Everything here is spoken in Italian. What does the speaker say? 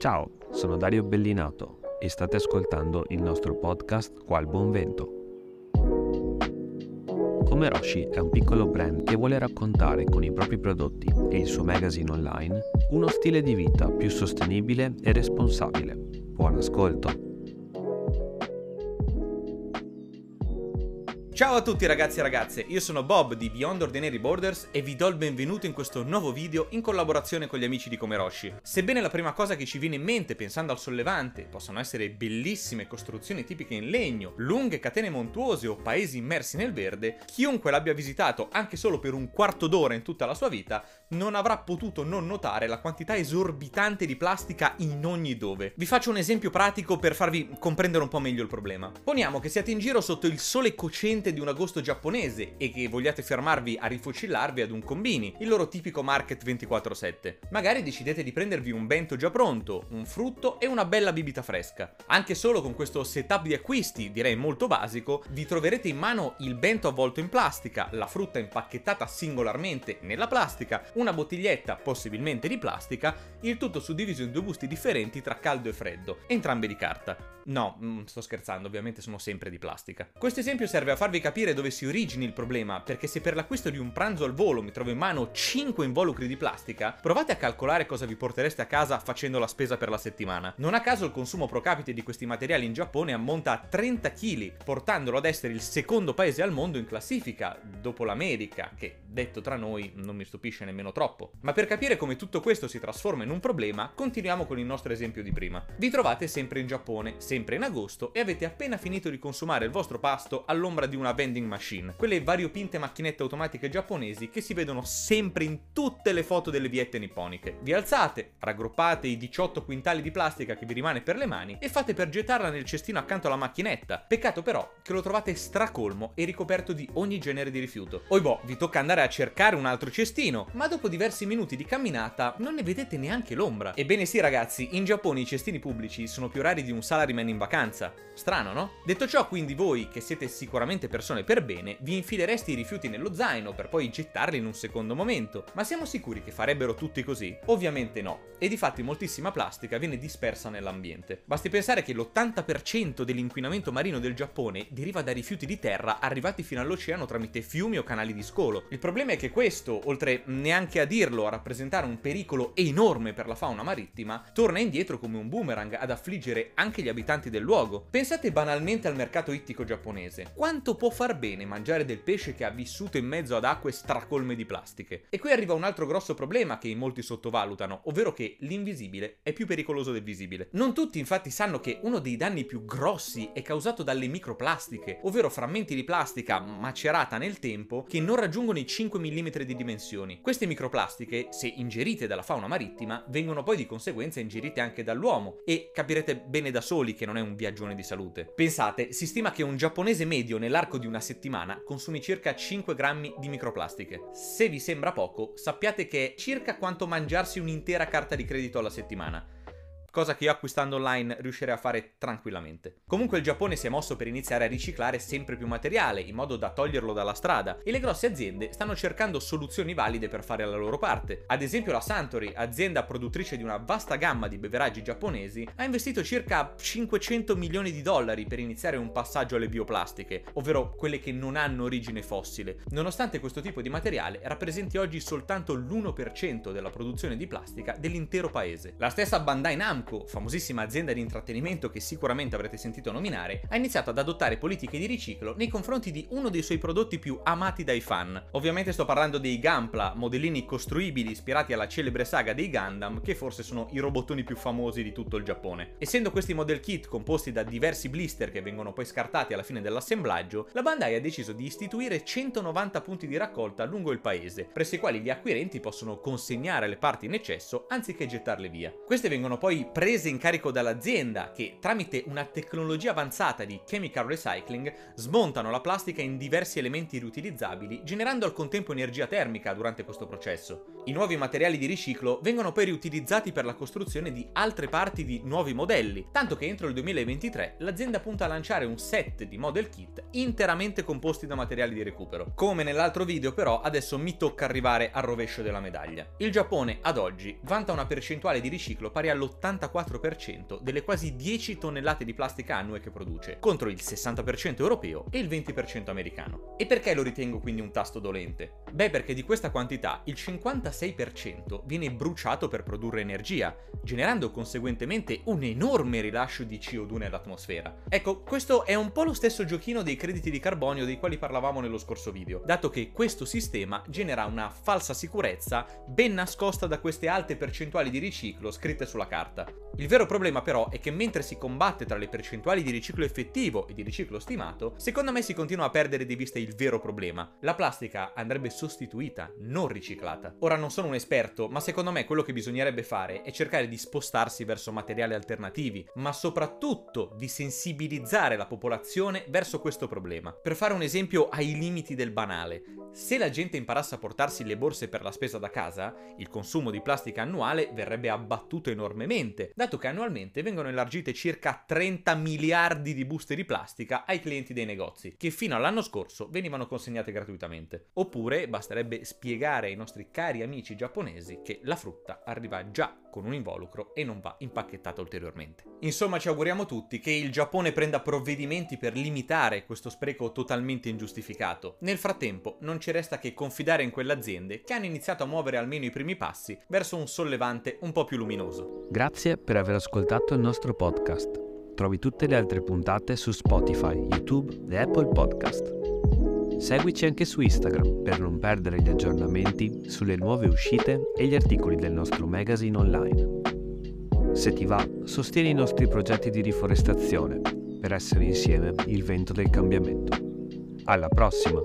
Ciao, sono Dario Bellinato e state ascoltando il nostro podcast Qual Buon Vento. Come Roshi è un piccolo brand che vuole raccontare con i propri prodotti e il suo magazine online uno stile di vita più sostenibile e responsabile. Buon ascolto! Ciao a tutti ragazzi e ragazze, io sono Bob di Beyond Ordinary Borders e vi do il benvenuto in questo nuovo video in collaborazione con gli amici di Comeroshi. Sebbene la prima cosa che ci viene in mente pensando al sollevante possano essere bellissime costruzioni tipiche in legno, lunghe catene montuose o paesi immersi nel verde, chiunque l'abbia visitato anche solo per un quarto d'ora in tutta la sua vita non avrà potuto non notare la quantità esorbitante di plastica in ogni dove. Vi faccio un esempio pratico per farvi comprendere un po' meglio il problema. Poniamo che siate in giro sotto il sole cocente di un agosto giapponese e che vogliate fermarvi a rifocillarvi ad un combini, il loro tipico market 24/7. Magari decidete di prendervi un bento già pronto, un frutto e una bella bibita fresca. Anche solo con questo setup di acquisti, direi molto basico, vi troverete in mano il bento avvolto in plastica, la frutta impacchettata singolarmente nella plastica, una bottiglietta, possibilmente di plastica, il tutto suddiviso in due gusti differenti tra caldo e freddo, entrambe di carta. No, mm, sto scherzando, ovviamente sono sempre di plastica. Questo esempio serve a farvi capire dove si origini il problema, perché se per l'acquisto di un pranzo al volo mi trovo in mano 5 involucri di plastica, provate a calcolare cosa vi portereste a casa facendo la spesa per la settimana. Non a caso il consumo pro capite di questi materiali in Giappone ammonta a 30 kg, portandolo ad essere il secondo paese al mondo in classifica, dopo l'America, che detto tra noi non mi stupisce nemmeno troppo. Ma per capire come tutto questo si trasforma in un problema, continuiamo con il nostro esempio di prima. Vi trovate sempre in Giappone, sempre in agosto, e avete appena finito di consumare il vostro pasto all'ombra di una vending machine, quelle variopinte macchinette automatiche giapponesi che si vedono sempre in tutte le foto delle viette nipponiche. Vi alzate, raggruppate i 18 quintali di plastica che vi rimane per le mani e fate per gettarla nel cestino accanto alla macchinetta. Peccato però che lo trovate stracolmo e ricoperto di ogni genere di rifiuto. Oibò, vi tocca andare a cercare un altro cestino, ma dopo diversi minuti di camminata non ne vedete neanche l'ombra. Ebbene sì ragazzi, in Giappone i cestini pubblici sono più rari di un salaryman in vacanza. Strano, no? Detto ciò, quindi voi, che siete sicuramente persone per bene, vi infilereste i rifiuti nello zaino per poi gettarli in un secondo momento. Ma siamo sicuri che farebbero tutti così? Ovviamente no. E di fatti moltissima plastica viene dispersa nell'ambiente. Basti pensare che l'80% dell'inquinamento marino del Giappone deriva da rifiuti di terra arrivati fino all'oceano tramite fiumi o canali di scolo. Il problema è che questo, oltre neanche a dirlo a rappresentare un pericolo enorme per la fauna marittima, torna indietro come un boomerang ad affliggere anche gli abitanti del luogo. Pensate banalmente al mercato ittico giapponese. Quanto può far bene mangiare del pesce che ha vissuto in mezzo ad acque stracolme di plastiche? E qui arriva un altro grosso problema che in molti sottovalutano, ovvero che l'invisibile è più pericoloso del visibile. Non tutti infatti sanno che uno dei danni più grossi è causato dalle microplastiche, ovvero frammenti di plastica macerata nel tempo che non raggiungono i 5 mm di dimensioni. Queste microplastiche, se ingerite dalla fauna marittima, vengono poi di conseguenza ingerite anche dall'uomo e capirete bene da soli che non è un viaggione di salute. Pensate, si stima che un giapponese medio nell'arco di una settimana consumi circa 5 grammi di microplastiche. Se vi sembra poco, sappiate che è circa quanto mangiarsi un'intera carta di credito alla settimana cosa che io acquistando online riuscirei a fare tranquillamente. Comunque il Giappone si è mosso per iniziare a riciclare sempre più materiale, in modo da toglierlo dalla strada, e le grosse aziende stanno cercando soluzioni valide per fare la loro parte. Ad esempio la Suntory, azienda produttrice di una vasta gamma di beveraggi giapponesi, ha investito circa 500 milioni di dollari per iniziare un passaggio alle bioplastiche, ovvero quelle che non hanno origine fossile, nonostante questo tipo di materiale rappresenti oggi soltanto l'1% della produzione di plastica dell'intero paese. La stessa Bandai Namco Namco, famosissima azienda di intrattenimento che sicuramente avrete sentito nominare, ha iniziato ad adottare politiche di riciclo nei confronti di uno dei suoi prodotti più amati dai fan. Ovviamente sto parlando dei Gampla, modellini costruibili ispirati alla celebre saga dei Gundam, che forse sono i robottoni più famosi di tutto il Giappone. Essendo questi model kit composti da diversi blister che vengono poi scartati alla fine dell'assemblaggio, la Bandai ha deciso di istituire 190 punti di raccolta lungo il paese, presso i quali gli acquirenti possono consegnare le parti in eccesso anziché gettarle via. Queste vengono poi prese in carico dall'azienda che tramite una tecnologia avanzata di chemical recycling smontano la plastica in diversi elementi riutilizzabili generando al contempo energia termica durante questo processo. I nuovi materiali di riciclo vengono poi riutilizzati per la costruzione di altre parti di nuovi modelli, tanto che entro il 2023 l'azienda punta a lanciare un set di model kit interamente composti da materiali di recupero. Come nell'altro video però adesso mi tocca arrivare al rovescio della medaglia. Il Giappone ad oggi vanta una percentuale di riciclo pari all'80 l'84% delle quasi 10 tonnellate di plastica annue che produce, contro il 60% europeo e il 20% americano. E perché lo ritengo quindi un tasto dolente? Beh, perché di questa quantità il 56% viene bruciato per produrre energia, generando conseguentemente un enorme rilascio di CO2 nell'atmosfera. Ecco, questo è un po' lo stesso giochino dei crediti di carbonio dei quali parlavamo nello scorso video, dato che questo sistema genera una falsa sicurezza ben nascosta da queste alte percentuali di riciclo scritte sulla carta. Il vero problema però è che mentre si combatte tra le percentuali di riciclo effettivo e di riciclo stimato, secondo me si continua a perdere di vista il vero problema. La plastica andrebbe sostituita, non riciclata. Ora non sono un esperto, ma secondo me quello che bisognerebbe fare è cercare di spostarsi verso materiali alternativi, ma soprattutto di sensibilizzare la popolazione verso questo problema. Per fare un esempio ai limiti del banale, se la gente imparasse a portarsi le borse per la spesa da casa, il consumo di plastica annuale verrebbe abbattuto enormemente, dato che annualmente vengono elargite circa 30 miliardi di buste di plastica ai clienti dei negozi, che fino all'anno scorso venivano consegnate gratuitamente. Oppure basterebbe spiegare ai nostri cari amici giapponesi che la frutta arriva già con un involucro e non va impacchettata ulteriormente. Insomma, ci auguriamo tutti che il Giappone prenda provvedimenti per limitare questo spreco totalmente ingiustificato. Nel frattempo, non ci resta che confidare in quelle aziende che hanno iniziato a muovere almeno i primi passi verso un sollevante un po' più luminoso. Grazie per aver ascoltato il nostro podcast. Trovi tutte le altre puntate su Spotify, YouTube e Apple Podcast. Seguici anche su Instagram per non perdere gli aggiornamenti sulle nuove uscite e gli articoli del nostro magazine online. Se ti va, sostieni i nostri progetti di riforestazione per essere insieme il vento del cambiamento. Alla prossima!